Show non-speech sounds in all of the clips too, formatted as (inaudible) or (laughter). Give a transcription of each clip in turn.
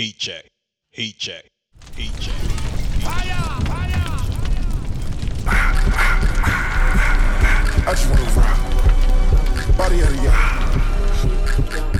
Heat check. Heat check. Heat check. Fire! Fire! I just wanna rock. Body of y'all.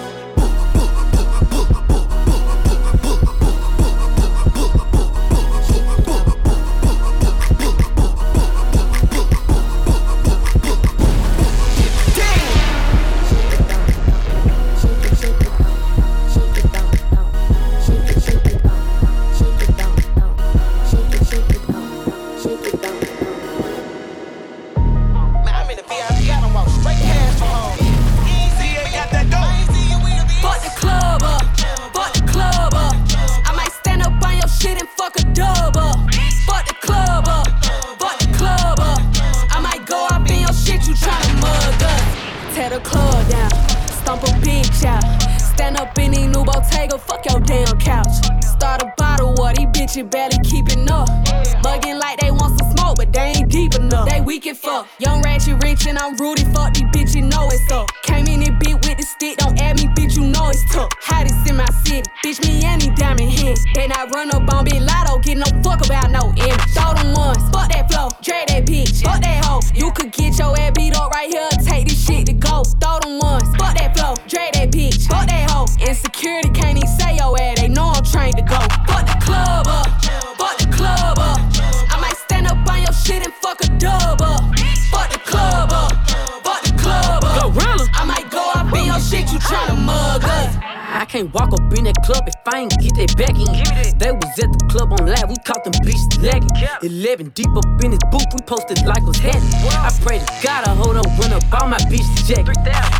11. Deep up in his booth, we posted like was heading. I pray to God I hold up, run up all my beats to check.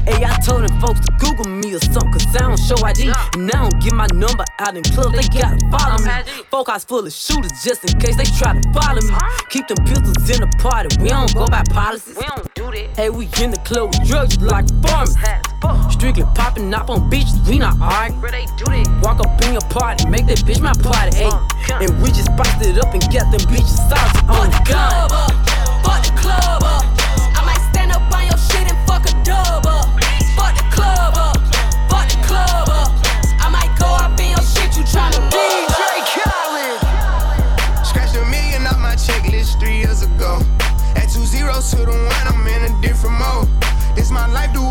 Hey, I told them folks to Google me or something, cause I don't show ID. And I don't Get my number out in club, they gotta follow me. Folk eyes full of shooters just in case they try to follow me. Keep them pistols in the party, we don't go by policies. We don't do that. Hey, we in the club with drugs like farmers. Strictly popping up on beaches, we not arguing. Walk up in your party, make that bitch my party, hey. And we just boxed it up and got them bitches sauce on the gun. Fuck the club up. my life, do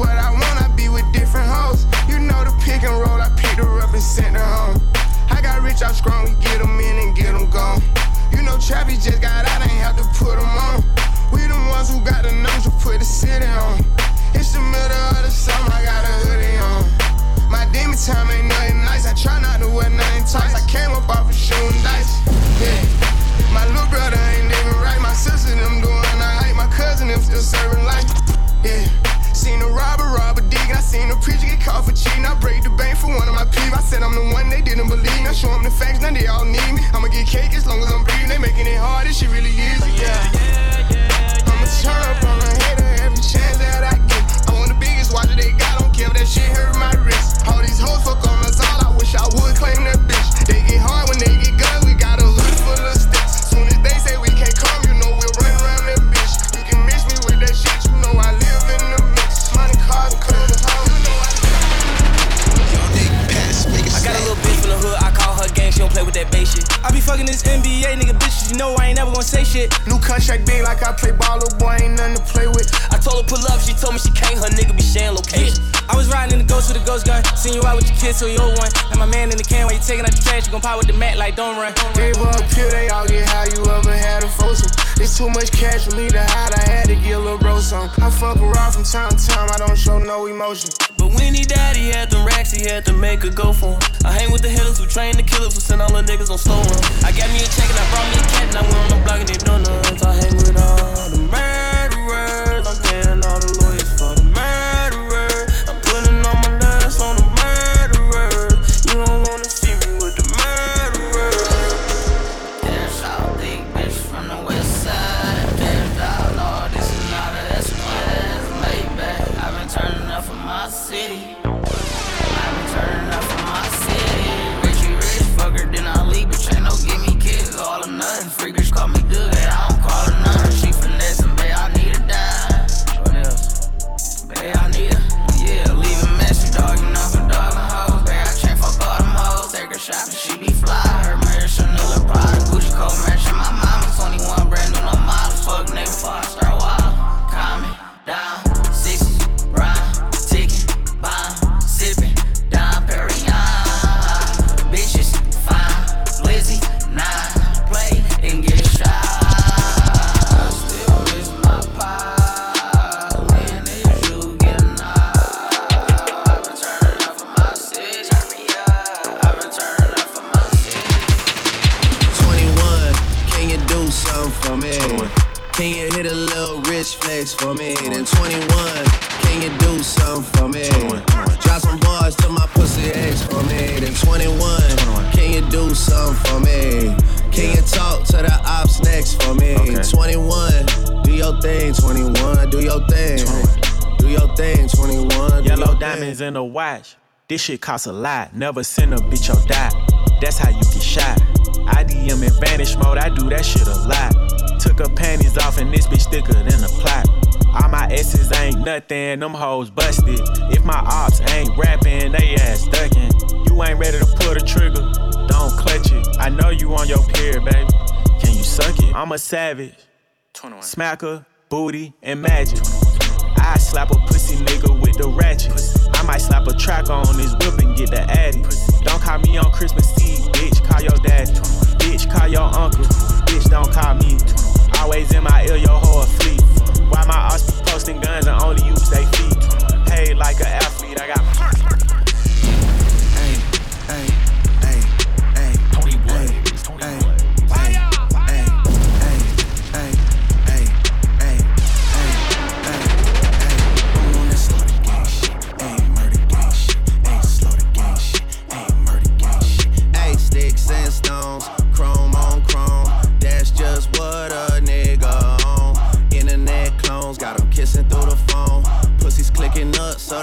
all need contract big like I play ball, little boy ain't nothing to play with. I told her pull up, she told me she can't. Her nigga be sharing location. Riding in the ghost with a ghost gun. Seen you out with your kids, so you old one. And my man in the can while you taking out the trash. You gon' pop with the mat like don't run. Gave up here, they all get how you ever had a foursome. It's too much cash for me to hide, I had to get a little bro some. I fuck around from time to time, I don't show no emotion. But when he died, he had them racks, he had to make a go for him. I hang with the hitters who train the killers who send all the niggas on slow run. I got me a check and I brought me a cat and I went on the block and they donuts. I hang with all the. For me? Can you talk to the ops next for me? 21, do your thing, 21, do your thing. Do your thing, 21. do Yellow your thing. diamonds in a watch. This shit costs a lot. Never send a bitch or die. That's how you get shot. IDM in vanish mode. I do that shit a lot. Took her panties off and this bitch thicker than a plot. All my S's ain't nothing. Them hoes busted. If my ops ain't rapping, they ass ducking. You ain't ready to pull the trigger. Don't clutch it. I know you on your period, baby. Can you suck it? I'm a savage. Smacker, booty, and magic. I slap a pussy nigga with the ratchet. I might slap a track on his whip and get the addy. Don't call me on Christmas Eve, bitch. Call your daddy. Bitch, call your uncle. Bitch, don't call me. Always in my ear, your whole fleet. Why my be posting guns and only use they feet? Paid like an athlete, I got.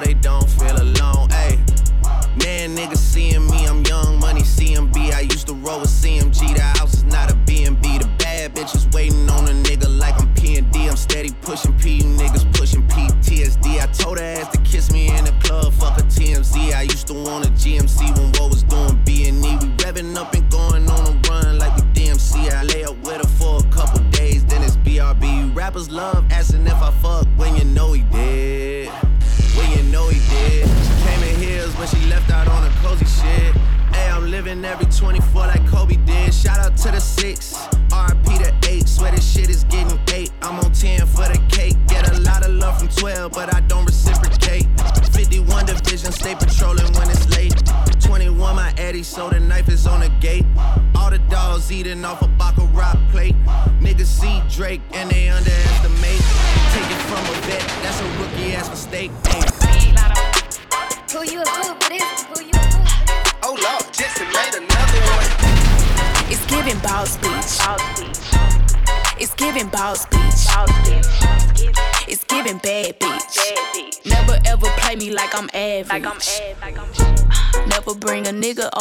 They don't feel alone. Hey, man, niggas seeing me, I'm young money CMB. I used to roll with CMG. The house is not a BNB. The bad bitches waiting on a nigga like I'm P&D. I'm steady pushing P, you niggas pushing PTSD. I told her ass to kiss me in the club, fuck a TMZ. I used to want a GMC when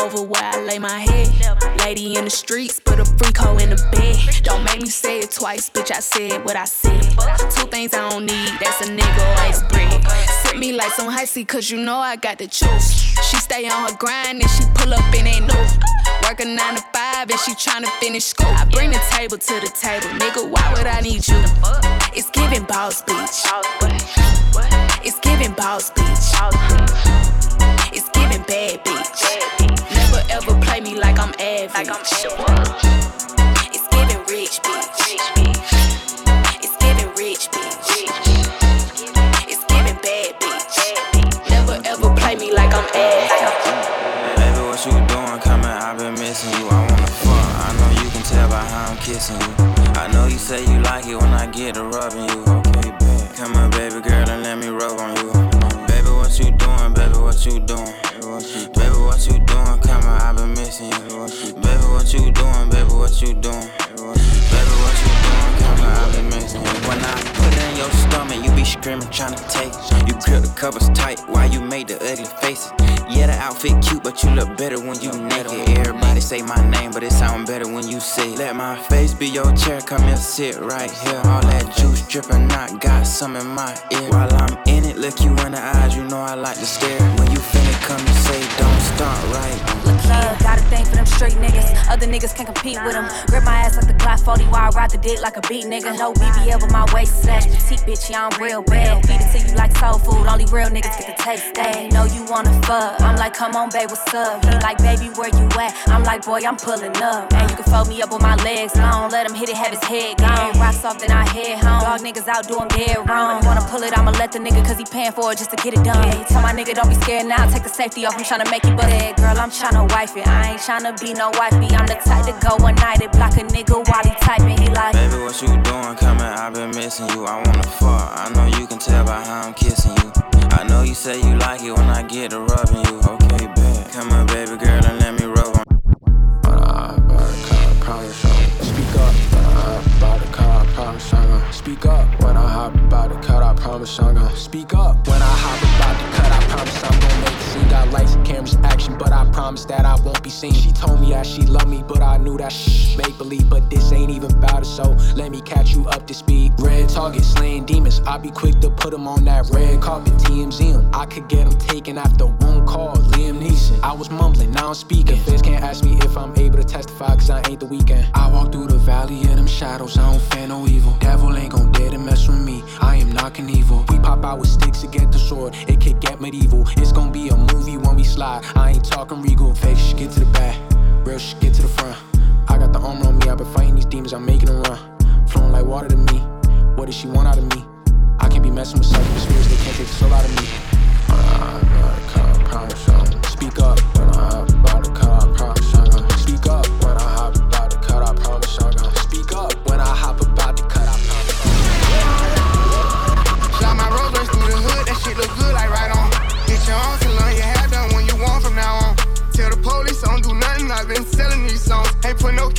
over where I lay my head. Lady in the streets, put a freak hoe in the bed. Don't make me say it twice, bitch. I said what I said. Two things I don't need, that's a nigga or his bread. Sip me like some icy, cause you know I got the juice. She stay on her grind and she pull up in ain't new. Work a nine to five and she tryna finish school. I bring the table to the table, nigga. Why would I need you? It's giving boss bitch. It's giving boss bitch. It's giving bad bitch. Like I'm average. It's giving rich bitch. It's giving rich bitch. It's giving bad bitch. Never ever play me like I'm average. Baby, what you doing? Coming, I've been missing you. I wanna fuck. I know you can tell by how I'm kissing you. I know you say you like it when I get to rubbing you. Okay, babe. Come on, baby girl, and let me rub on you. Baby, what you doing? Baby, what you doing? Baby, what you doing? Come I've been missing you. Baby, what you doing? Baby, what you doing? Baby, what you doing? Come I've been missing you. When I put it in your stomach, you be screaming, trying to take. You grip the covers tight while you make the ugly faces. Yeah, the outfit cute, but you look better when you naked. Everybody say my name, but it sound better when you say. Let my face be your chair, come here, sit right here. All that juice dripping, I got some in my ear. While I'm in it, look you in the eyes, you know I like to stare. When you finna come, you say, don't start right. Look here, got a thing for them straight niggas. Other niggas can't compete with them. Grip my ass like the Glock 40 while I ride the dick like a beat nigga. No BBL, but my waist slash petite bitch, yeah, I'm real bad. Feed it to you like soul food, only real niggas get the taste. They know you wanna fuck. I'm like, come on, babe, what's up? He like, baby, where you at? I'm like, boy, I'm pulling up. And you can fold me up with my legs I don't Let him hit it, have his head gone. Rocks off, then I head home. Dog niggas out doing dead wrong. Wanna pull it, I'ma let the nigga, cause he paying for it just to get it done. Yeah, tell my nigga, don't be scared now. Take the safety off, I'm tryna make it, but hey, girl, I'm tryna wife it. I ain't tryna be no wifey. I'm the type to go one night and block a nigga while he typing. He like, Baby, what you doing? Coming, I've been missing you. I wanna fuck. I know you can tell by how I'm kissing you. I know you say you like it when I get to rubbing you. Okay, babe. Come on, baby girl, and let me rub on. Speak up when I hop by the car, I promise I'm gonna speak up when I hop by the cut, I promise I'm gonna speak up when I hop about the cut, I promise I'm gonna make Got lights, cameras, action, but I promise that I won't be seen. She told me that she loved me, but I knew that shh, make believe, but this ain't even about it, so let me catch you up to speed. Red target, slaying demons, I'll be quick to put them on that red carpet, TMZ. I could get them taken after one call, Liam Neeson. I was mumbling, now I'm speaking. Feds can't ask me if I'm able to testify, cause I ain't the weekend. I walk through the valley of them shadows, I don't fear no evil. Devil ain't gon' dare to mess with me, I am knocking evil. We pop out with sticks to get the sword, it could get medieval. It's gonna be a movie when we slide, I ain't talking regal. Fake shit, get to the back, real shit, get to the front. I got the armor on me, I've been fighting these demons, I'm making them run. Flowing like water to me, what does she want out of me? I can't be messing with such spirits, they can't take the soul out of me. I'm speak up.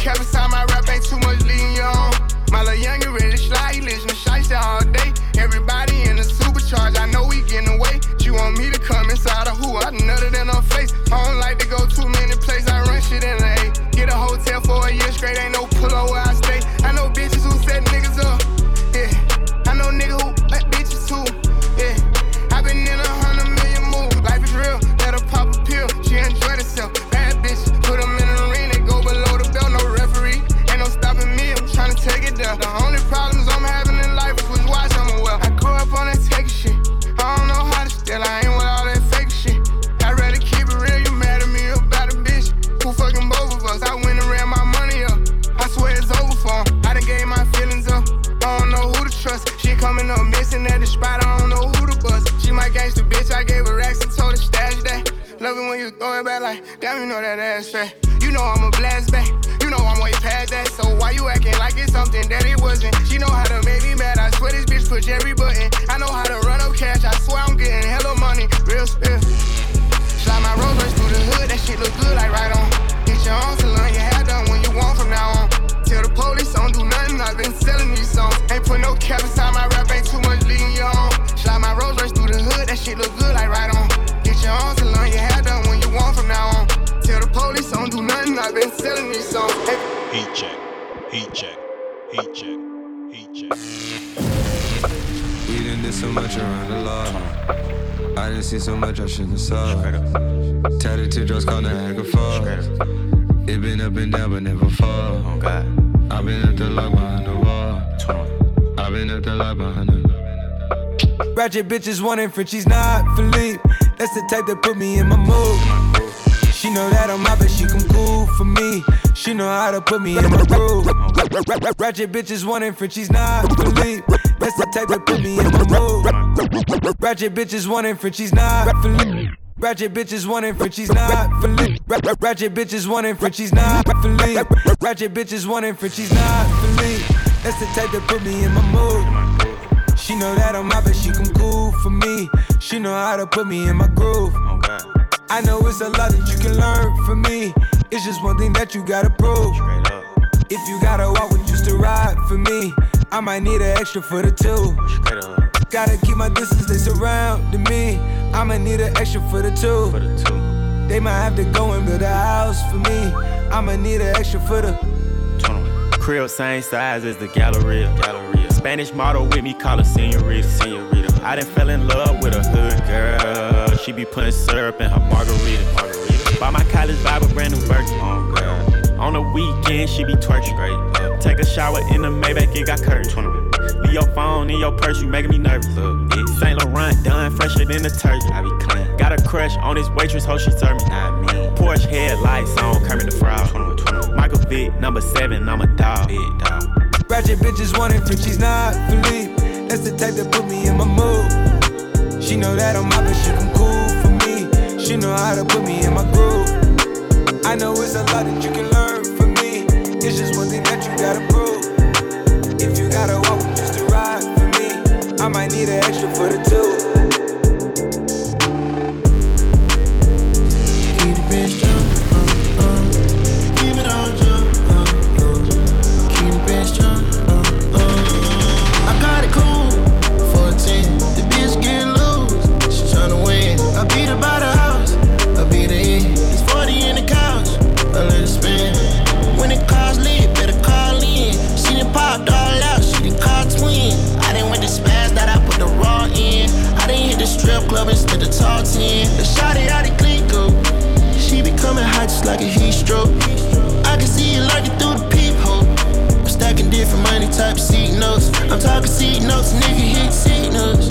Ain't put Ratchet bitches wanting Frenchies, not Philippe. That's the type that put me in my mood. She know that I'm out, but she come cool for me. She know how to put me in my groove. Ratchet bitches wanting Frenchies, not Philippe. That's the type that put me in my mood. Ratchet bitches wanting Frenchies, not Philippe. Ratchet bitches wanting Frenchies, not Philippe. Ratchet bitches wanting Frenchies, not Philippe. Ratchet bitches wanting Frenchies, not Philippe. That's the type that put me in my mood. She know that I'm out, but she come cool for me. She know how to put me in my groove. I know it's a lot that you can learn from me. It's just one thing that you gotta prove. If you gotta walk with just to ride for me, I might need an extra for the two. Gotta keep my distance, they surrounding me. I'ma need an extra for the two. They might have to go and build a house for me. I'ma need an extra for the. Crib same size as the Galleria. Galleria. Spanish model with me, call her senorita. senorita. I done fell in love with a hood girl. She be putting syrup in her margarita. margarita. Buy my college Bible, brand new Birkin. Oh, girl. On the weekend, she be twerking. Great. Take a shower in the Maybach, it got curtains. Leave your phone in your purse, you making me nervous. Look, Saint Laurent done fresher than the turkey. I be clean. Got a crush on this waitress, hoe she serve me. Not me. Porsche headlights on, Kermit the Frog. 21, 21. Michael Vick, number seven, I'm a dog. Big dog. Ratchet bitches want it, wanting she's not Philippe. That's the type that put me in my mood. She know that I'm out, but she come cool for me. She know how to put me in my groove. I know it's a lot that you can learn from me. It's just one thing that you gotta prove. If you gotta walk just to ride for me, I might need an extra for the two. Like a heat stroke. I can see you lurking through the peephole. I'm stacking different money type seat notes. I'm talking seat notes, nigga hit seat notes.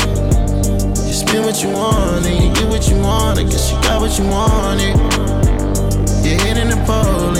You spend what you want and you get what you want. I guess you got what you wanted. You're hitting the pole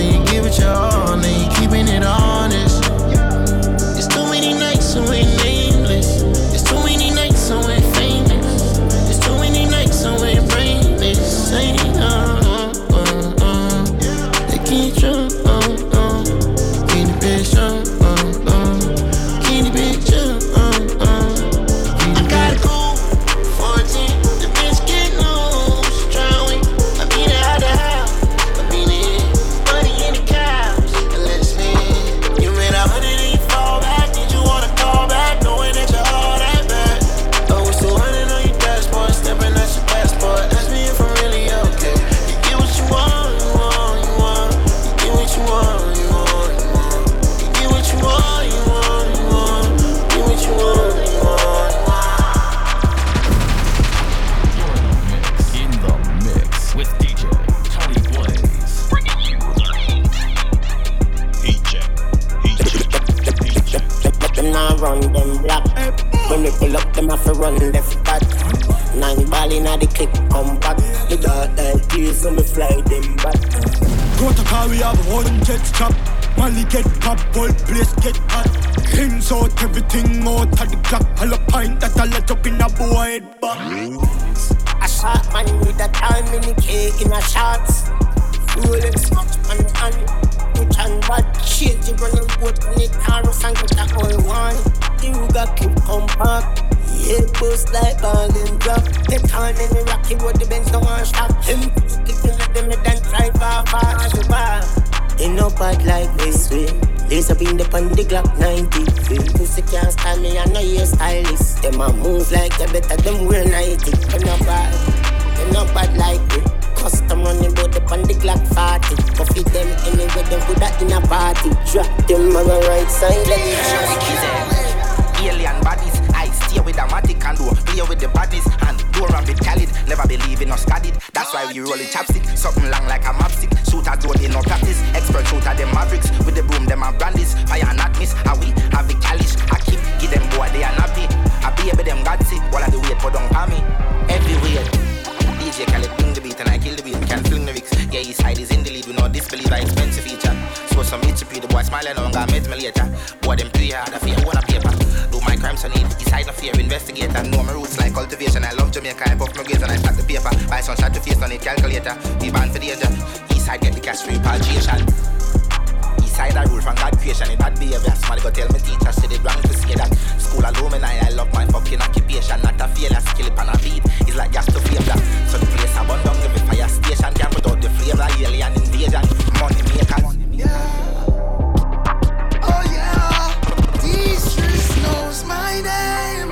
a shots. Rolex watch on the hand. Which and bad shit, you running boat on the Taurus and get that all one. The Ruga keep compact. Yeah, boost like ball and drop. The turn in the rocky wood, the no one stop. Him, kicking at them, then drive off as a bar. They no bad like this way. Lace up in the pan, the Glock 90. Pussy can't stand me, I know you're stylist. Them a move like they better, them wear 90. They no bad, they no bad like me. Custom running bout the on the Glock 40. Go feed them anywhere them put that in a party. Drop them on the right side. Let me Alien bodies, I steer with a matic and do play with the bodies and do with Khalid. Never believe in us it. That's why we rolling chapstick, something long like a mapstick. Shooter zone in no practice, expert shooter them mavericks with the broom them and brandies. Fire not miss, how we have the calish. I keep give them boy they are nappy. I baby them got sick while I do wait for don't me. Everywhere. DJ Khaled Yeah, side is in the lead. We know disbelieve I expensive feature. So some HP, the boy smiling on got met me later. Boy them play hard, I fear one a paper. Do my crimes on it. His side no fear, investigator. Know my roots like cultivation. I love Jamaica. I buff my grades and I stack the paper. Buy some shot to face on it, calculator. We ban for the danger. East side get the cash free. East side I rule from God creation. If bad behavior, somebody go tell me teacher. Say they wrong to say that. School alumni, I love my fucking occupation. Not a failure, skill it on a beat. It's like gas to flame that. So the place I burn down fire station. Can't put out the flame like alien invasion. Money makers. Oh yeah, these streets knows my name.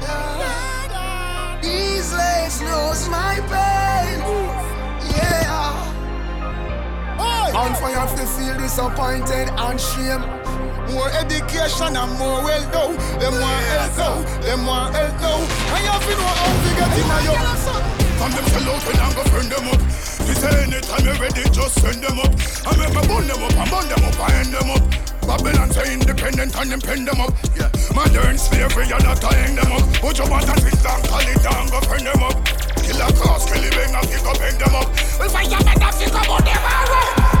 Yeah. These legs knows my pain. Yeah. On fire to feel disappointed and shame. More education and more well know. Them want help now. Them want help now. And you have to know how to get in my From them sell out when I'm gonna them up. They say anytime you're ready, just send them up. I remember burn them up, I burn them up, I end them up. Babylon say independent and them pen them up. Yeah. Modern slavery, you're not tying them up. Put your and sit down, call it down, go turn them up. Kill a cross, kill it, bang, and pick up, end them up. Find your men and pick up on them,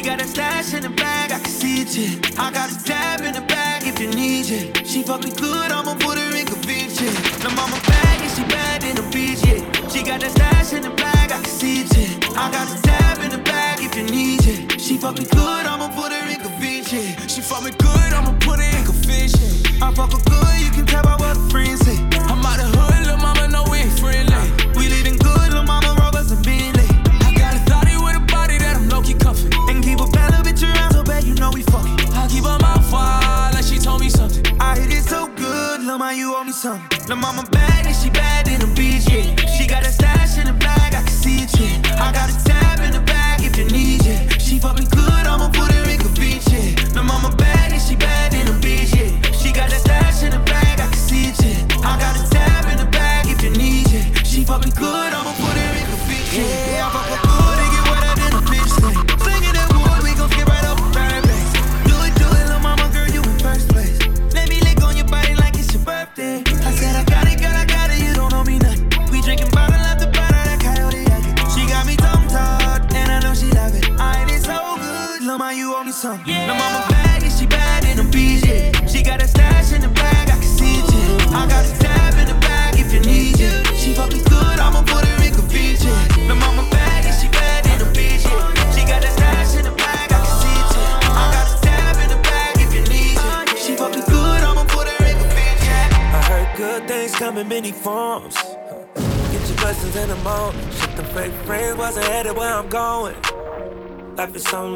She got a stash in the bag, I can see it. I got a tab in the bag if you need it. She fuck me good, I'ma put her in conviction. My mama bad, and she bad in the beach, yeah. She got a stash in the bag, I can see it. I got a tab in the bag if you need it. She fuck me good, I'ma put her in conviction. She fuck me good, I'ma put her in conviction. I fuck her good, you can tell by what her friends say. Lil' mama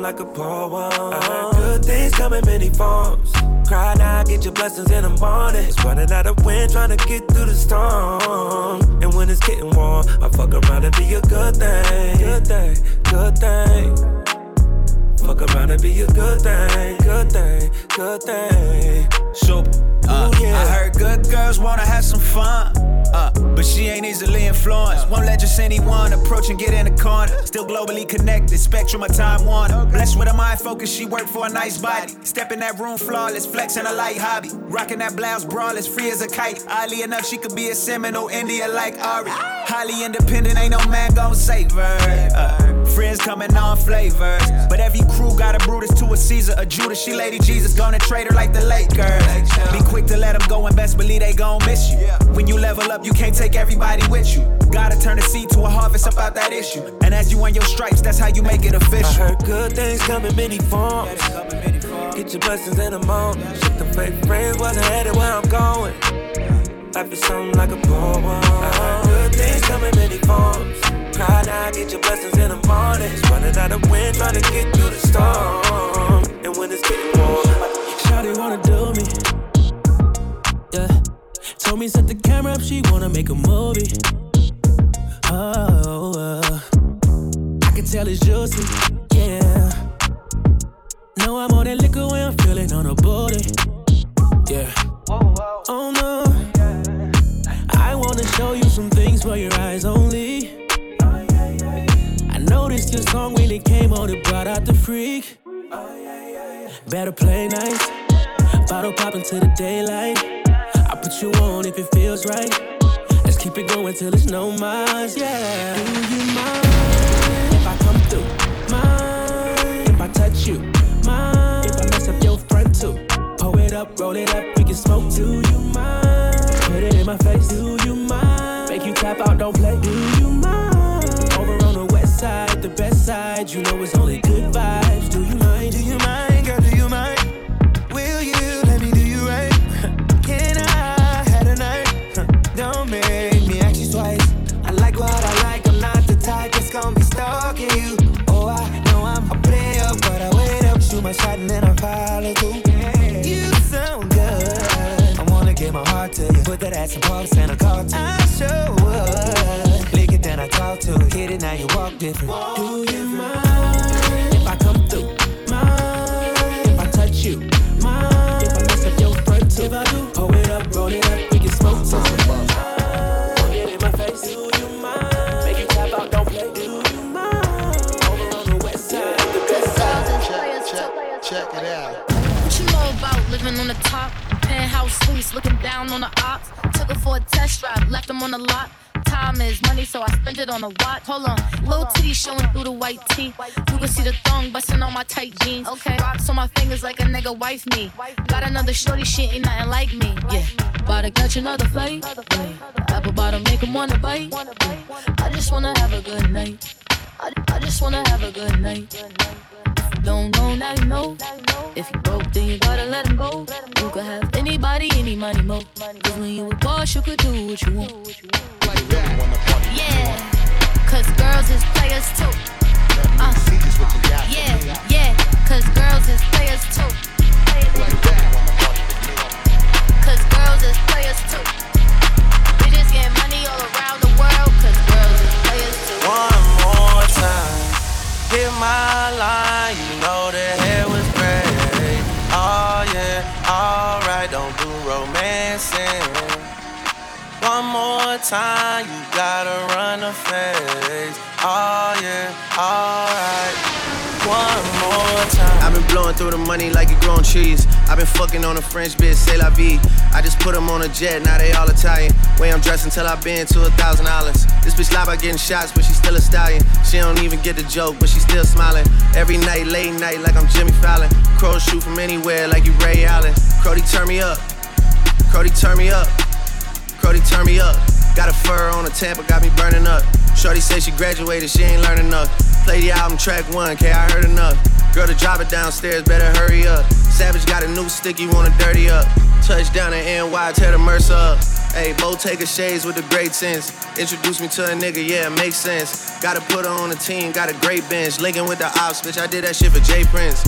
like a poem. I heard good things come in many forms. Cry now, get your blessings in the morning. It's running out of wind, trying to get through the storm. And when it's getting warm, I fuck around and be a good thing. Good thing, good thing. Fuck around and be a good thing, good thing, good thing. Super. Uh, I heard good girls wanna have some fun. Uh, but she ain't easily influenced. Won't let just anyone approach and get in the corner. Still globally connected, spectrum of time warner. Blessed with a mind focus, she work for a nice body. Step in that room flawless, flexing a light hobby. Rocking that blouse braless, free as a kite. Oddly enough, she could be a Seminole India like Ari. Highly independent, ain't no man gon' save her. Uh, friends coming on flavors. But every crew got a Brutus to a Caesar, a Judas. She Lady Jesus, gonna trade her like the Lakers. Be quick to let them go and best believe they gon' miss you. When you level up, you can't take everybody with you. Gotta turn the seed to a harvest about that issue. And as you earn your stripes, that's how you make it official. I heard good things come in many forms. Get your blessings in the morning. Shit, the fake friends wasn't headed where I'm going. Life is something like a poem. I heard good things come in many forms. Cry now, get your blessings in the morning. Running out of wind, trying to get through the storm. And when it's getting warm, Shawty wanna do me. Yeah. Told me set the camera up, she wanna make a movie. Oh, uh. I can tell it's juicy. Yeah. Know I'm on that liquor when I'm feeling on a booty. Yeah. Oh no. I wanna show you some things for your eyes only. Noticed your song really came on, it brought out the freak. Better play nice. Bottle pop into the daylight. I put you on if it feels right. Let's keep it going till it's no miles. Yeah. Do you mind if I come through? Mind if I touch you? Mind if I mess up your front too? Pull it up, roll it up, we can smoke. Do you mind? Put it in my face. Do you mind? Make you tap out, don't play. Do you side, the best side. You know it's only good vibes. Do you mind? Do you mind, girl? Do you mind? Will you let me do you right? (laughs) Can I have a night? (laughs) Don't make me ask you twice. I like what I like. I'm not the type that's gonna be stalking you. Oh, I know I'm a player, but I wait up, shoot my shot, and then I follow through. You sound good. I wanna give my heart to you. Put that ass in pulse and a call to you. I sure would. I talk to it. Hit it, now you walk different. Do you mind if I come through? Mind if I touch you? Mind if I mess up your front too? If I do, pull it up, roll it up, we can smoke some. Mind, Get in my face, do you mind? Make you tap out, don't play, do you mind? Over on the west side. Check it out. What you know about living on the top? Penthouse suites, looking down on the ops. Took her for a test drive, left them on the lot. Time is money, so I spend it on a watch. Hold on, little titty showing through the white tee. You can see the thong busting on my tight jeans. Okay, rocks on my fingers like a nigga wife me. Got another shorty, she ain't nothing like me. Yeah, about to catch another flight. Yeah. Apple bottom make 'em wanna bite. I just wanna have a good night. I, I just wanna have a good night. If you don't know, now you know. If you broke, then you gotta let him go. You could have anybody, any money, mo. Cause when you a boss, you could do what you want. Yeah, cause girls is players too. Uh, yeah, yeah, cause girls is players too. Cause girls is players too. Bitches get money all around the world, cause girls is players too. One more time, hit my line. You know the time, you gotta run the face. Oh yeah, alright. One more time. I've been blowing through the money like it growing trees. I've been fucking on a French bitch, say la vie. I just put them on a jet, now they all Italian. Way I'm dressed until I've been to a thousand dollars. This bitch lie about getting shots, but she's still a stallion. She don't even get the joke, but she still smiling. Every night, late night, like I'm Jimmy Fallon. Crows shoot from anywhere, like you Ray Allen. Cody, turn me up. Cody, turn me up. Cody, turn me up. Got a fur on a Tampa, got me burning up. Shorty say she graduated, she ain't learned enough. Play the album track one, K, I heard enough. Girl to drop it downstairs, better hurry up. Savage got a new stick, you wanna dirty up. Touchdown in NY, tear the Mercer up. Hey, Bo Taker shades with the great sense. Introduce me to a nigga, yeah, it makes sense. Gotta put her on the team, got a great bench. Linking with the ops, bitch, I did that shit for Jay Prince.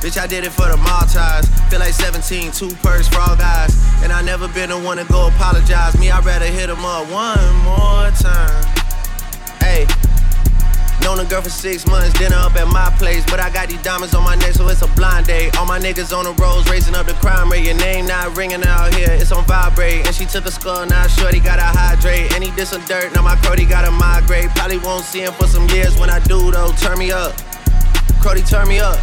Bitch, I did it for the Maltese. Feel like 17, two for all guys. And I never been the one to go apologize. Me, I'd rather hit him up one more time. Hey. Known a girl for six months, dinner up at my place. But I got these diamonds on my neck, so it's a blind date. All my niggas on the roads, raising up the crime rate. Your name not ringing out here, it's on vibrate. And she took a skull, now shorty gotta hydrate. And he did some dirt, now my Cody gotta migrate. Probably won't see him for some years when I do, though. Turn me up. Cody, turn me up.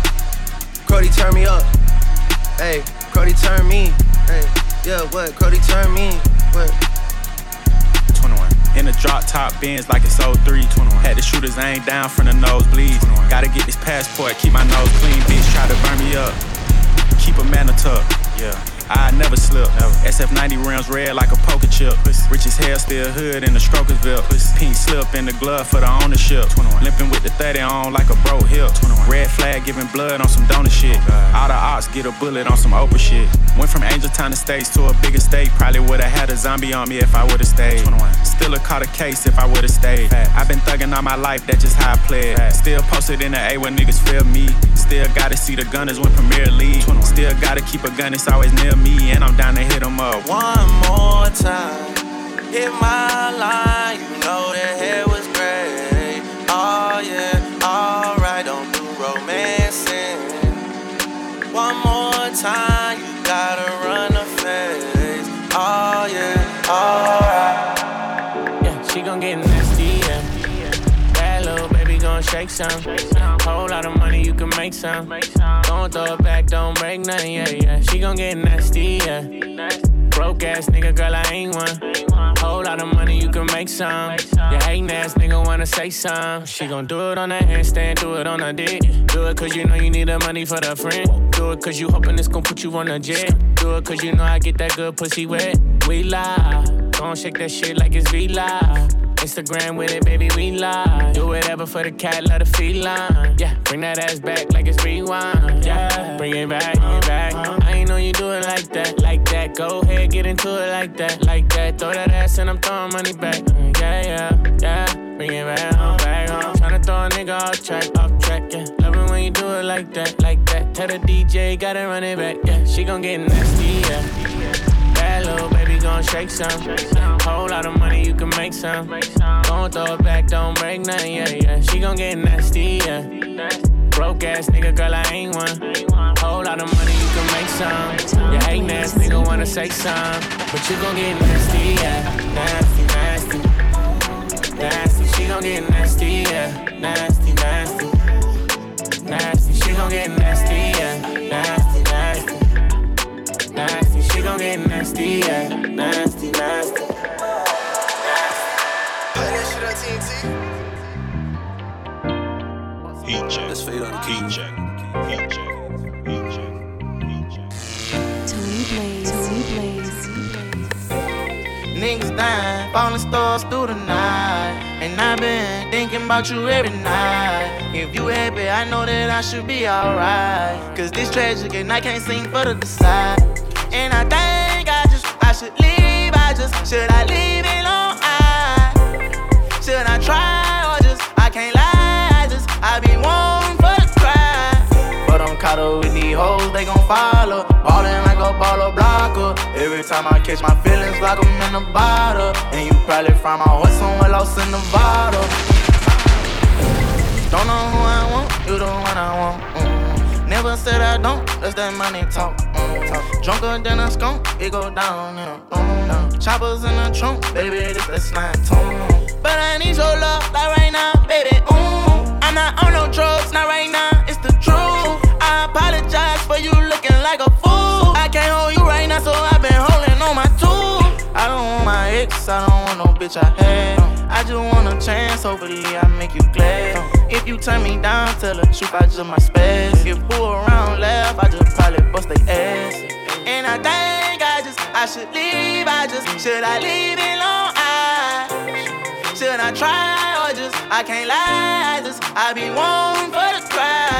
Cody, turn me up. Hey, Cody, turn me. Hey, yeah, what? Cody, turn me. What? 21. In the drop top Benz like it's 03. 21. Had the shooters aim down from the nosebleeds. Gotta get this passport, keep my nose clean. Bitch try to burn me up. Keep a man a tuck. Yeah. I never slip. SF90 rims red like a poker chip. Rich as hell, still hood in the strokers belt. Pink slip in the glove for the ownership. Limping with the 30 on like a bro hip. Red flag giving blood on some donor shit. All the ops get a bullet on some Oprah shit. Went from Angel Town to States to a bigger state. Probably would've had a zombie on me if I would've stayed. Still a caught a case if I would've stayed. I've been thugging all my life, that's just how I play. Still posted in the A when niggas feel me. Still gotta see the gunners win Premier League. Still gotta keep a gun, it's always near me. And I'm down to hit 'em up. One more time, hit my line. You know that hair was great. Oh yeah, alright, don't do romancing. One more time, you gotta run the face. Oh yeah, alright. Yeah, she gon' get nasty, yeah. That little baby gon' shake some. Whole lot of money, you can make some. Don't throw it back, don't break nothing, yeah, yeah. She gon' get nasty, yeah. Broke ass nigga, girl, I ain't one. Whole lot of money, you can make some. Yeah, hating ass nigga wanna say some. She gon' do it on that handstand, do it on her dick. Do it cause you know you need the money for the friend. Do it cause you hoping it's gon' put you on a jet. Do it cause you know I get that good pussy wet. We lie. Gon' shake that shit like it's V Live. Instagram with it, baby, we lie. Do whatever for the cat, love the feline. Yeah, bring that ass back like it's rewind. Yeah, bring it back, bring it back. I ain't know you do it like that, like that. Go ahead, get into it like that, like that. Throw that ass and I'm throwing money back. Yeah, yeah, yeah. Bring it back, home, back home. Tryna throw a nigga off track, off track, yeah. Love it when you do it like that, like that. Tell the DJ, gotta run it back, yeah. She gon' get nasty, yeah. Gon' shake some. Whole lot of money, you can make some. Don't throw it back, don't break nothing, yeah, yeah. She gon' get nasty, yeah. Broke ass nigga, girl, I ain't one. Whole lot of money, you can make some. Yeah, hating ass nigga wanna say some. But you gon' get nasty, yeah. Nasty, nasty. Nasty, she gon' get nasty, yeah. Nasty. Falling stars through the night. And I've been thinking about you every night. If you happy, I know that I should be alright. Cause this tragic and I can't sing for the decide. And I think I just, I should leave. I just, should I leave it on? I, should I try or just, I can't lie. I just, I be wanting for the cry. But I'm caught up with these hoes, they gon' follow. Ballin' like a baller blocker. Every time I catch my feelings, like I'm in a bottle. And you probably find my horse somewhere lost in Nevada. Don't know who I want, you the one I want. mm. Never said I don't, that's that money talk. mm. Drunker than a skunk, it go down in a boom. Choppers in the trunk, baby, this that slime tune. But I need your love, like right now, baby. Ooh, I'm not on no drugs, not right now, like a fool. I can't hold you right now, so I've been holding on my tool. I don't want my ex, I don't want no bitch I had. I just want a chance, hopefully I make you glad. If you turn me down, tell the truth, I just my spaz. If fool around laugh, I just probably bust they ass. And I think I just, I should leave, I just, should I leave it alone? I, should I try or just, I can't lie, I just, I be one for the cry.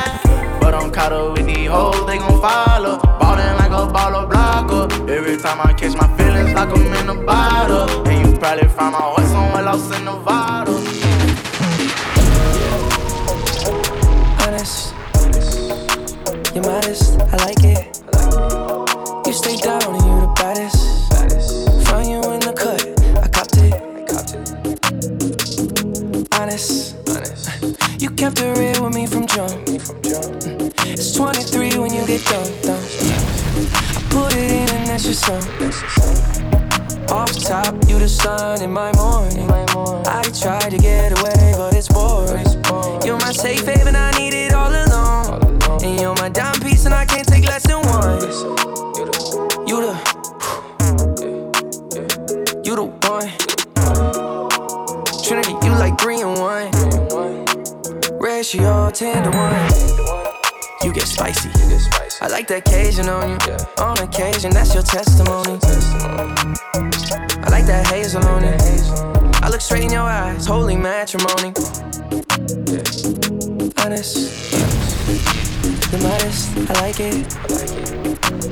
Caught up with these hoes, they gon' follow. Ballin' like a blocker. Every time I catch my feelings, like I'm in a bottle. And you probably find my horse somewhere lost in honest. You're modest, I like it. in my morning. I try to get away, but it's boring. You're my safe haven, I need it all alone. And you're my dime piece, and I can't take less than one. You the, you the one. Trinity, you like three and one. Ratio ten to one. You get spicy. I like that Cajun on you. On occasion, that's your testimony like that hazel on it. I look straight in your eyes, holy matrimony. Honest, Honest, the modest, I like it.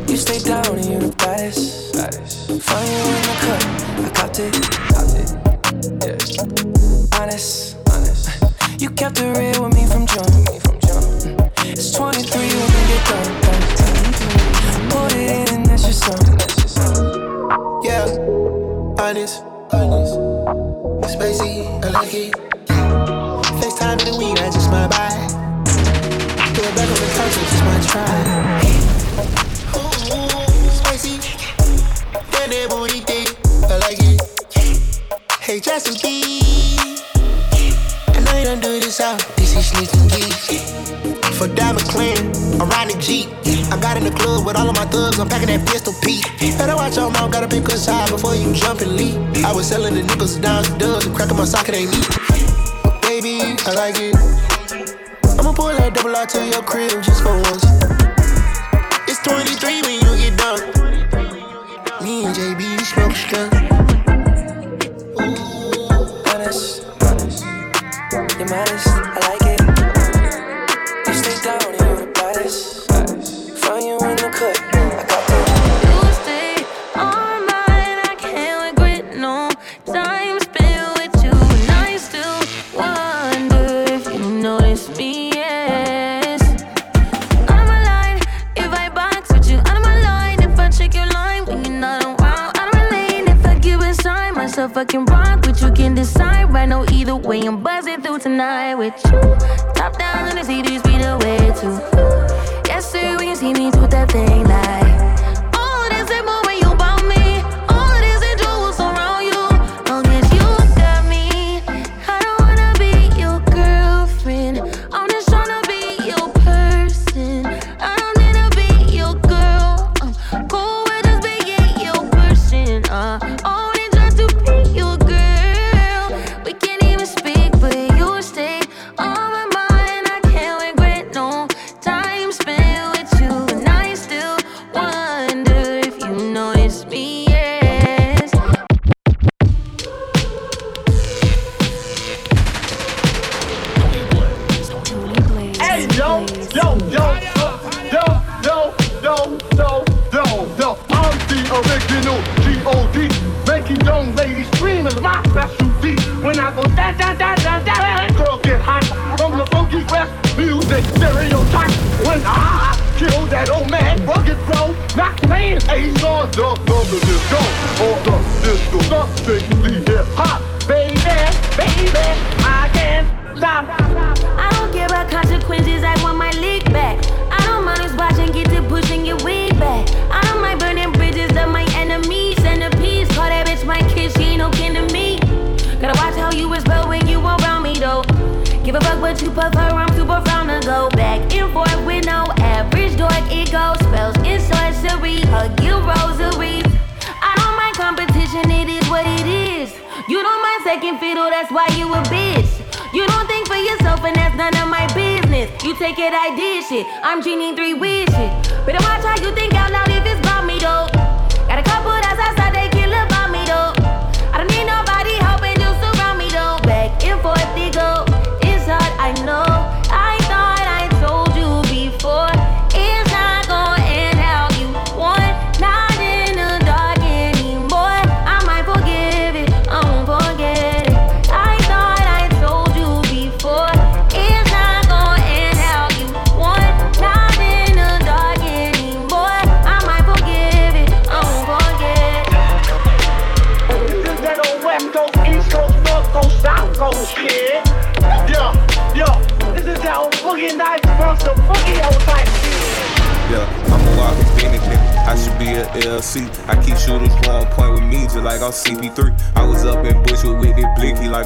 You stay down and you the baddest. Find you in the cup, I copped it. Copped it. Honest, honest. You kept it real with me from jump. It's 23 when we get done. honest. honest. Spacey, I like it. FaceTime in the weed, I just my body. Get back on the couch, it's my try. All of my thugs, I'm packing that pistol Pete. Better watch your mouth, gotta pick a side before you jump and leap. I was selling the niggas down the dubs and cracking my socket ain't me. Baby, I like it. I'ma pull that double out to your crib just for once. It's 23 when you get done. Me and JB smoke strong. Ooh, honest. You're modest. CP3.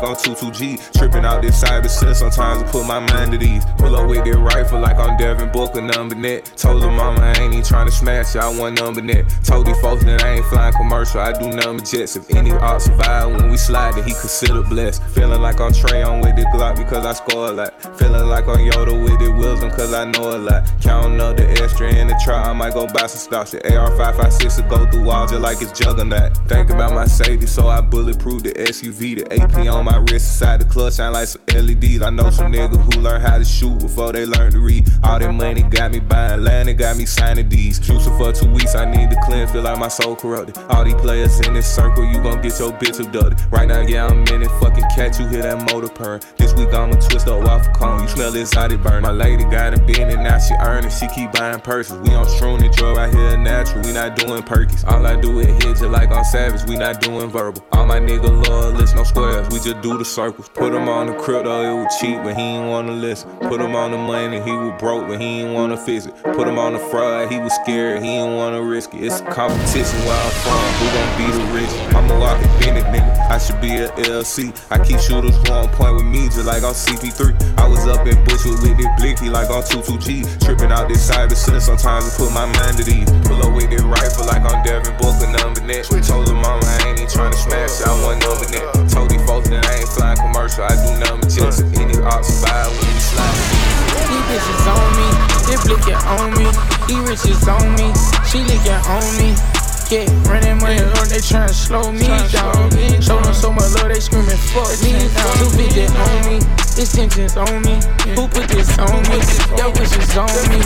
I'm 22G. Tripping out this cyber set, sometimes I put my mind at ease. Pull up with it rifle, like I'm Devin Booker, number net. Told her mama I ain't even trying to smash it, I want number net. Told these folks that I ain't flying commercial, I do number jets. If any art survive when we slide, then he consider blessed. Feeling like I'm Trey on with the Glock because I score a lot. Feeling like I'm Yoda with it wisdom cause I know a lot. Counting up the extra in the try, I might go buy some stocks. The AR556 will go through walls just like it's juggernaut. Think about my safety, so I bulletproof the SUV. The AP on my wrist, inside the clutch, shine like some LEDs. I know some niggas who learn how to shoot before they learn to read. All that money got me buying land, it got me signing these. Cruising for two weeks, I need to clean, feel like my soul corrupted. All these players in this circle, you gon' get your bitch abducted. Right now, yeah, I'm in it, fucking catch you hear that motor purr. This week I'ma twist up waffle cone, you smell exotic burn. My lady got a bin and now she earning, she keep buying purses. We on shroom and drug right here natural, we not doing perkies. All I do is hit just like I'm savage, we not doing verbal. All my nigga loyalists, no squares, we just do the circles. Put him on the crypto, oh, it was cheap, but he ain't wanna listen. Put him on the money, he was broke, but he ain't wanna fix it. Put him on the fraud, he was scared, he ain't wanna risk it. It's a competition where I'm from, who gon' be the rich? I'm a walking Bennett nigga, I should be a LC. I keep shooters who on point with me, just like I'm CP3. I was up in Bushwood with it blicky, like I'm 22G. Tripping out this cyber shit, sometimes I put my mind at ease. Pull up with it rifle, like I'm Devin Booker, number net. Told her mama I ain't even tryna smash, I want number net. Told these folks that I ain't flying commercial, I do number jets. If any ops survive when we slide. These bitches on me, they blicking on me. These riches on me, she licking on me. Yeah, running money up, they tryna slow me down. Show them so much love, they screaming fuck me. Two bitches on me, this tensions on me. Who put this on me? Your wishes on me.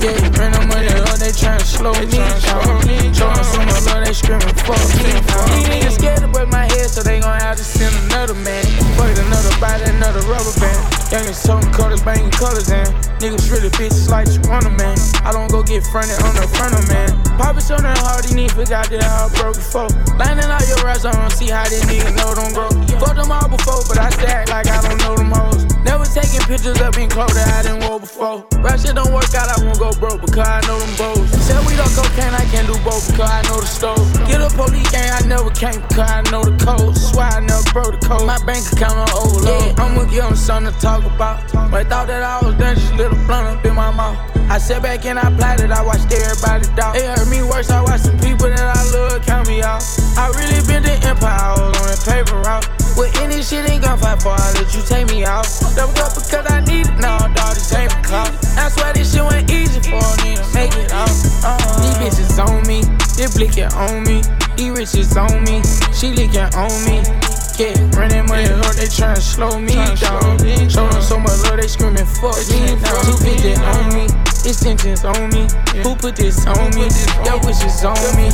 Yeah, running money up, they tryna slow me down. Show them so much love, they screaming fuck me. These niggas scared to break my head, so they gon' have to send another man. Fuck another body, another rubber band. Youngest toting colors, banging colors in. Niggas really bitches like you want a man. I don't go get fronted on the front of man. Papa showing hard, he need forgot that I broke before. Lining all your raps, I don't see how these niggas know them grow. Fucked them all before, but I stack like I don't know them hoes. Never taking pictures up in clothes that I didn't wear before. Rap shit don't work out, I won't go broke because I know them bows. Said we don't cocaine, I can't do both because I know the stove. Get a police gang, I never came because I know the code. Swear I never broke the code. My bank account on overload. Yeah, I'ma give them something to talk about. But thought that I was done, just little blunt up in my mouth. I sat back and I plotted, I watched everybody die. It hurt me worse, I watched some people that I love count me out. I really been the empire, I was on that paper route. With any shit ain't gon' fight for, I let you take me out. Double up because I need it now, dog, this ain't for clout. I swear this shit went easy for me to make it out. Uh, these bitches on me, they blicking on me. These riches on me, she licking on me. Yeah, running money up, they tryna slow me down. Show them so much love, they screaming fuck me. now. Two bitches on me, it's tensions on me. Who put this on me? Your wishes on me.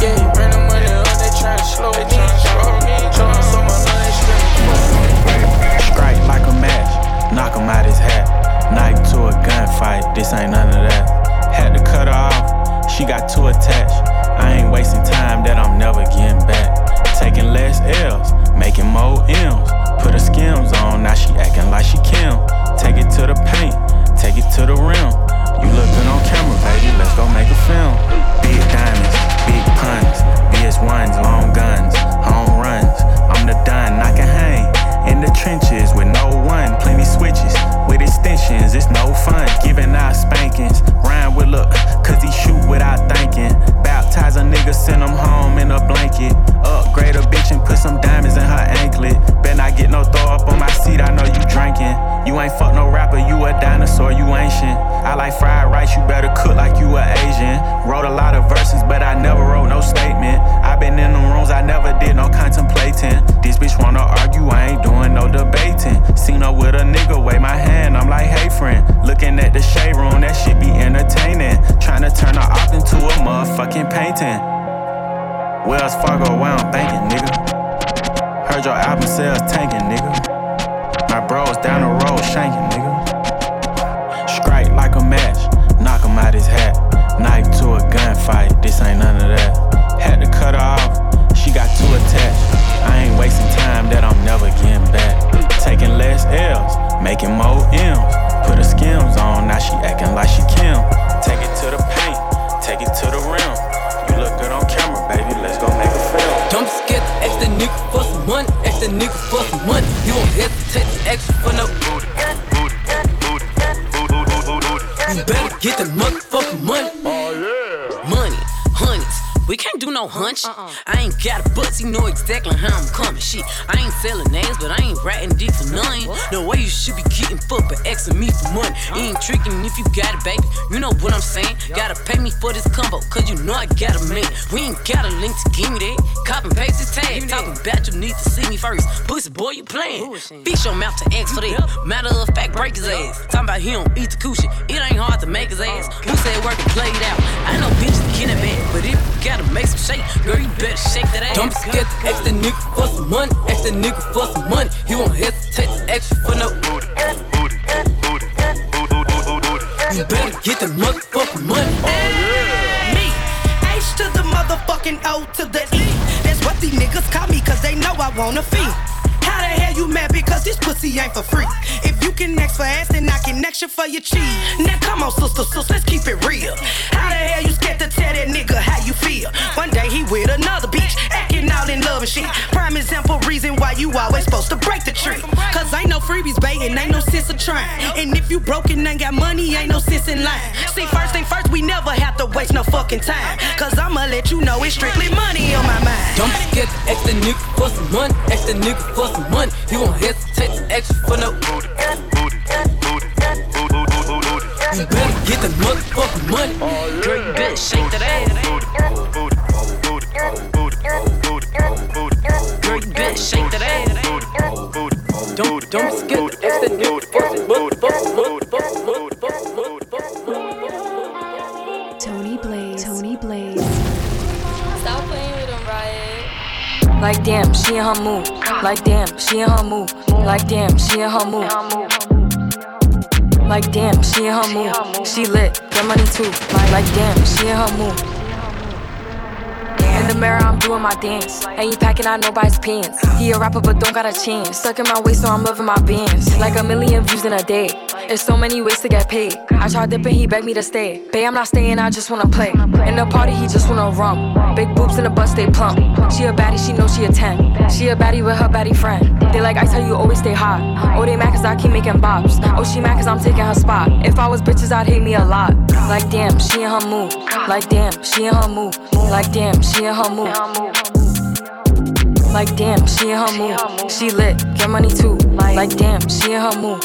Yeah, running money up, they tryna slow me down. Show them so much knock him out his hat. Knife to a gunfight, this ain't none of that. Had to cut her off, she got too attached. I ain't wasting time that I'm never getting back. Taking less L's, making more M's. Put her skims on, now she acting like she Kim. Take it to the paint, take it to the rim. You look good on camera, baby, let's go make a film. Big diamonds, big puns, BS1s, long guns, home runs. I'm the done, I can hang in the trenches with no one. Plenty switches with extensions, it's no fun. Giving out spankings, rhyme with look, cause he shoot without thinking. Baptize a nigga, send him home in a blanket. Upgrade a bitch and put some diamonds in her anklet. Bet not get no throw up on my seat, I know you drinking. You ain't fuck no rapper, you a dinosaur, you ancient. I like fried rice, you better cook like you a Asian. Wrote a lot of verses, but I never wrote no statement. I been in them rooms, I never did no contemplating. This bitch wanna argue, I ain't doing no debating. Seen her with a nigga, wave my hand, I'm like, hey friend. Looking at the shade room, that shit be entertaining. Tryna turn her op into a motherfucking painting. Wells Fargo, where I'm thinking, nigga. Heard your album sales tanking, nigga. My bros down the road shanking, nigga. Strike like a match, knock him out his hat. Knife to a gunfight, this ain't none of that. Had to cut her off, she got too attached. I ain't wasting time that I'm never getting back. Taking less L's, making more hunch. I ain't got a bus, you know exactly how I'm coming. Shit, I ain't selling names, but I ain't ratting deep for nothing. No way you should be getting fucked, but asking me for money. You ain't tricking if you got it, baby. You know what I'm saying? Gotta pay me for this combo, cause you know I got a man. We ain't got a link to give me that. Cop and paste this tag. Talking about you need to see me first. Pussy boy, you playing. Bitch your mouth to ask for that. Matter of fact, break his ass. Talking about he don't eat the cushion. It ain't hard to make his ass. Who said work and play it out? I know bitches get it back, but if you gotta make some shake, girl, you better shake that ass. Don't be scared to ask the nigga for some money. Ask the nigga for some money. He won't hesitate to extra for no. booty. You better get the motherfucking money. Me, H to the motherfucking O to the E. That's what these niggas call me, cause they know I want a fee. How the hell you mad because this pussy ain't for free? If you can next for ass, then I can next you for your cheese. Now come on, sister, sister, let's keep it real. How the hell you scared to tell that nigga how you feel? One day he with another bitch, acting all in love and shit. Prime example reason why you always supposed to break the tree. Cause ain't no freebies, bae, and ain't no sense of trying. And if you broke and got money, ain't no sense in line. See, first thing first, we never have to waste no fucking time. Cause I'ma let you know it's strictly money on my mind. Don't ask the nigga for some. Ask the nigga for some money. He won't hesitate to extra for no. You better get the motherfucking money. Girl, you shake that ass. Like damn, she in her mood. Like damn, she in her mood. Like damn, she in her mood. Like damn, she in her mood. She lit, get money too. Like damn, she in her mood. In the mirror, I'm doing my dance. Ain't packing out nobody's pants. He a rapper, but don't got a chance. Stuck in my waist, so I'm loving my bands. Like a million views in a day. There's so many ways to get paid. I tried dipping, he begged me to stay. Babe, I'm not staying, I just wanna play. In the party, he just wanna rum. Big boobs in the bus, they plump. She a baddie, she know she a 10. She a baddie with her baddie friend. They like, I tell you, always stay hot. Oh, they mad cause I keep making bops. Oh, she mad cause I'm taking her spot. If I was bitches, I'd hate me a lot. Like, damn, she in her mood. Like, damn, she in her mood. Like, damn, she in her mood. Like, damn, she in her mood. She lit, get money too. Like, damn, she in her mood.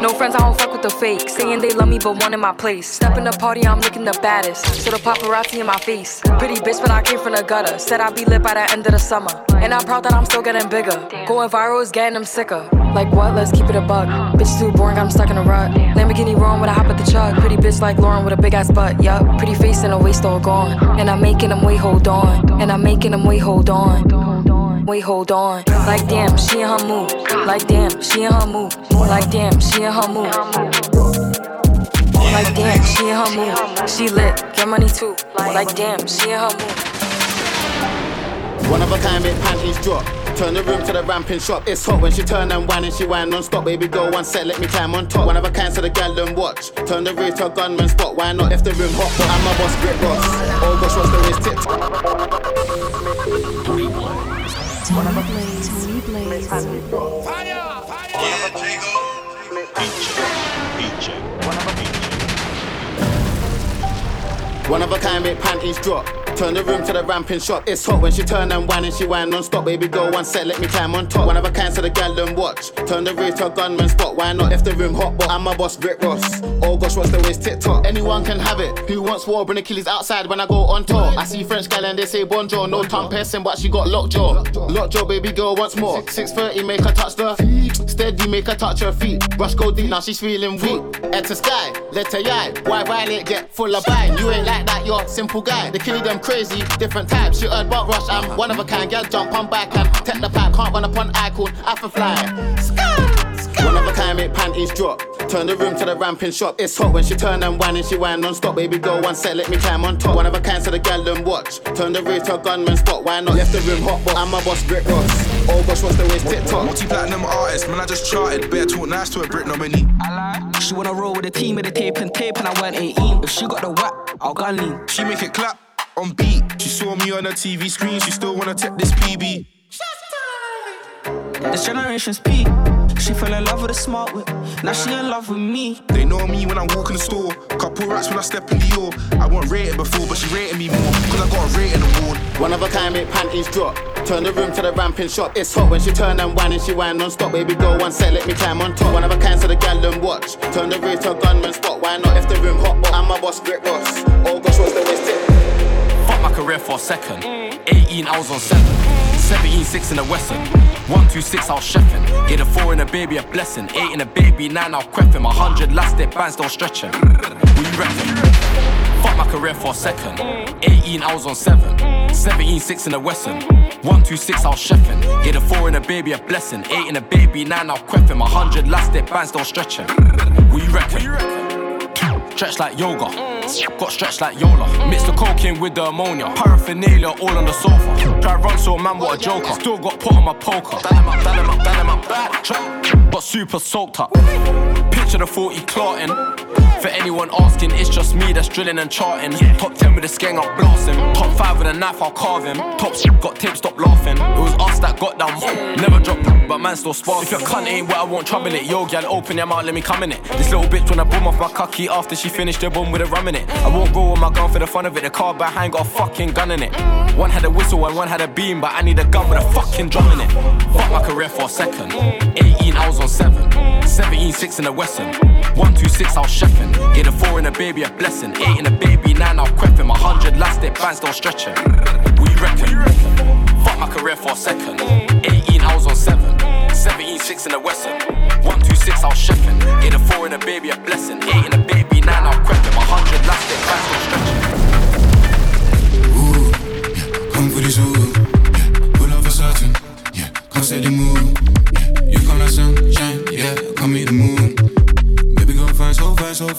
No friends, I don't fuck with the fake. Saying they love me, but one in my place. Step in the party, I'm looking the baddest. So the paparazzi in my face. Pretty bitch, but I came from the gutter. Said I'd be lit by the end of the summer. And I'm proud that I'm still getting bigger. Going viral is getting them sicker. Like what? Let's keep it a buck. Bitch too boring, I'm stuck in a rut. Lamborghini wrong when I hop at the truck. Pretty bitch like Lauren with a big ass butt. Yup, pretty face and a waist all gone. And I'm making them wait, hold on. And I'm making them wait, hold on. Wait, hold on. Like damn, she in her mood. Like damn, she in her mood. Like damn, she in her mood. Like damn, she in her mood. She lit, get money too. Like damn, she in her mood. One of a kind, make panties drop. Turn the room to the ramping shop. It's hot when she turn and whine and she whine non-stop. Baby girl, one set, let me climb on top. One of a kind, so the gal them watch. Turn the roof to a gunman spot. Why not? If the room hot, but I'm my boss, Rick Ross. Oh gosh, what's the waist tip? Tony Blaze. Tony Blaze. One of a kind, make panties drop. Turn the room to the ramping shop. It's hot when she turn and whine and she whine non-stop. Baby girl, one set, let me climb on top. One of a kind, so the gal them watch. Turn the roof to a gunman spot. Why not? If the room hot, but I'm my boss, Rick Ross. Oh gosh, what's the waist TikTok? Anyone can have it. Who wants war? Bring Achilles outside when I go on tour. I see French gal and they say bonjour. No tongue piercing, but she got lockjaw. Lockjaw, baby girl, once more. 6:30, make her touch the feet. Steady, make her touch her feet. Brush go deep, now she's feeling weak. Head to sky, let her eye. Why violate? Get full of bite. You ain't like that, you're a simple guy. The killie them crazy, different types. You heard about rush, I'm one of a kind. Girl, jump on back and take the pipe. Can't run upon icon, I for fly. One of a kind, make panties drop. Turn the room to the ramping shop. It's hot when she turn and whine and she whine non-stop. Baby girl, one set, let me climb on top. One of a kind, so the gal them watch. Turn the roof to a gunman spot. Why not? Left the room hot, but I'm a boss, Rick Ross. Oh gosh, what's the waist TikTok? Multi-platinum artist, man, I just charted. Better talk nice to a Brit nominee. She wanna roll with the team with the tape and tape, and I went 18. If she got the whack, Algani. She make it clap on beat. She saw me on her TV screen. She still wanna take this PB. This generation's peak peak. She fell in love with a smart whip. Now she in love with me. They know me when I walk in the store. Couple rats when I step in the door. I wasn't rated before, but she rated me more. Cause I got a rating award. One of a kind, make panties drop. Turn the room to the ramping shop. It's hot when she turn and whine and she whine non-stop. Baby girl, one set, let me climb on top. One of a kind, so the gal and watch. Turn the roof to a gunman spot. Why not if the room hot? But I'm my boss, great boss. Oh gosh, what's the waist tip? Fuck my career for a second. 18, I was on 7. 17, 6 in the Western. 1, 2, 6, I was chefing. Get a 4 in a baby, a blessing. 8 in a baby, 9, I'll creffing. 100 last step bands don't stretching. What you reckon? Fuck my career for a second. 18, I was on 7. 17, 6 in the Western. 1, 2, 6, I was chefing. Get a 4 in a baby, a blessing. 8 in a baby, 9, I'll creffing. 100 last step bands don't stretching. What you reckon? Stretch like yoga. Got stretched like Yola. Mix the cocaine with the ammonia. Paraphernalia all on the sofa. Try run so man, what a joker. Still got put on my poker. Him up, him up, him up. Track. But super soaked up. Picture the 40 clotting. For anyone asking, it's just me that's drilling and charting. Top 10 with the skeng, I'll blast him. Top 5 with a knife, I'll carve him. Top shit got tape, stop laughing. It was us that got down. Never dropped, but man still spark. If your cunt ain't wet, I won't trouble it. Yo, gal, open your mouth, let me come in it. This little bitch wanna boom off my cocky after she finished the bomb with a rum in it. I won't go with my gun for the fun of it. The car behind got a fucking gun in it. One had a whistle and one had a beam, but I need a gun with a fucking drum in it. Fuck my career for a second. 18, I was on 7. 17, 6 in the Western. 1, 2, 6, I was chefing. Get a 4 in a baby, a blessing. 8 in a baby, 9, I'll crep him. 100 last it, bands don't stretch it. What you reckon? Fuck my career for a second. 18, I was on 7. 17, 6 in the Western. 1, 2, 6, I was chefing. Get a 4 in a baby, a blessing. 8 in a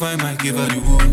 fine, might give her the woo,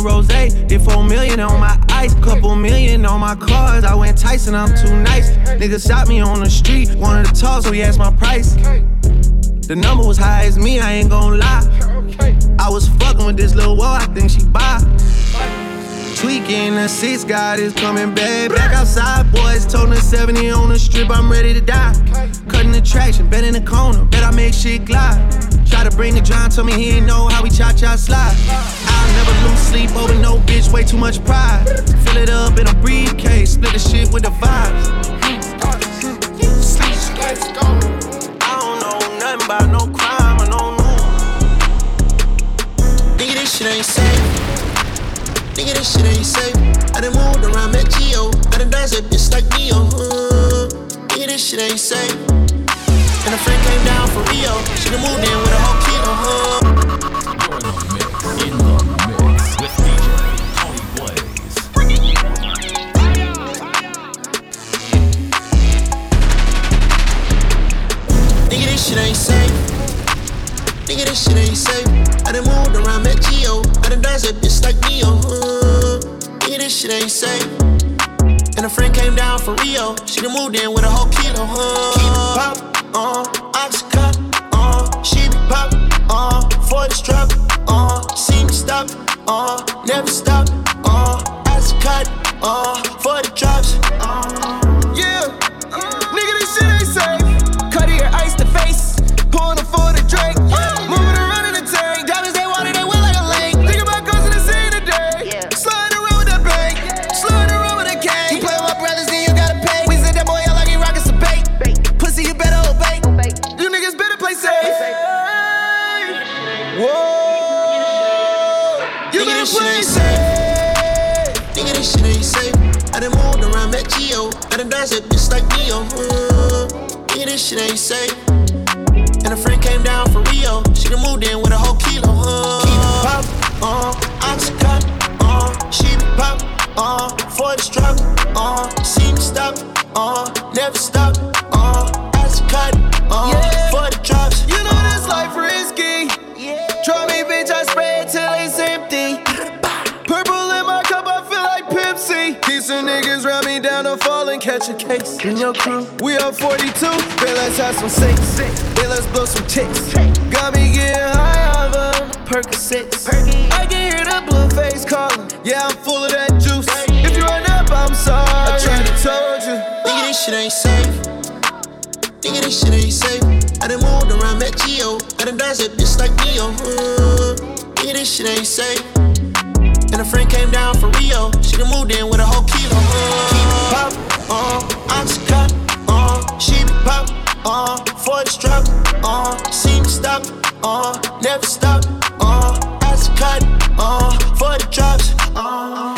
rose, did four million on my ice, couple million on my cars. I went Tyson, I'm too nice. Niggas shot me on the street, wanted to talk, so he asked my price. The number was high as me, I ain't gon' lie. I was fucking with this little wall, I think she buy. Tweaking, the six God is coming back. Back outside, boys, told 70 on the strip, I'm ready to die. Cutting the traction, bet in the corner, bet I make shit glide. Try to bring the John, told me he ain't know how we cha cha slide. I'll never lose sleep over no bitch, way too much pride. Fill it up in a briefcase, split the shit with the vibes. I don't know nothing about no crime. Nigga, this shit ain't safe. Nigga, this shit ain't safe. I done moved around, met Geo. I done dance that bitch like Neo. Uh, nigga, this shit ain't safe. And a friend came down for Rio. She done moved in with a whole kilo. Uh. Blaze. Nigga, this shit ain't safe. Nigga, this shit ain't safe. I done moved around. I done like nigga, this shit ain't safe. And a friend came down for Rio. She done moved in with a whole kilo. Uh, Keep pop, uh, oxycut, uh, she be pop, uh, for the strap, uh, see me stop, uh, never stop, uh, oxycut, uh, for the drops, uh. Yeah, done dodged that bitch like Neo. Uh, yeah, this shit ain't safe. And a friend came down for Rio. She done moved in with a whole kilo. Uh, Keep it pop, uh, oxycut, uh, she be pop, uh, for the struggle, uh, see me stop, uh, never stop, uh, oxycut, uh, Yeah. Fall and catch a case. In your crew, we are 42. Babe, let's have some sex. Babe, let's blow some chicks. Got me getting high off of Percocets. I can hear the blue face calling. Yeah, I'm full of that juice. If you run up, I'm sorry. I tried to told you. Nigga, this shit ain't safe. Nigga, this shit ain't safe. I done moved around, met Geo. I done dodged that bitch like Neo. Uh, nigga, this shit ain't safe. And a friend came down for Rio. She done moved in with a whole kilo pop on, I'm cut on, she pop uh, on, for the strap uh, on, seem stop on, never stop on, ass cut on, for the drops on.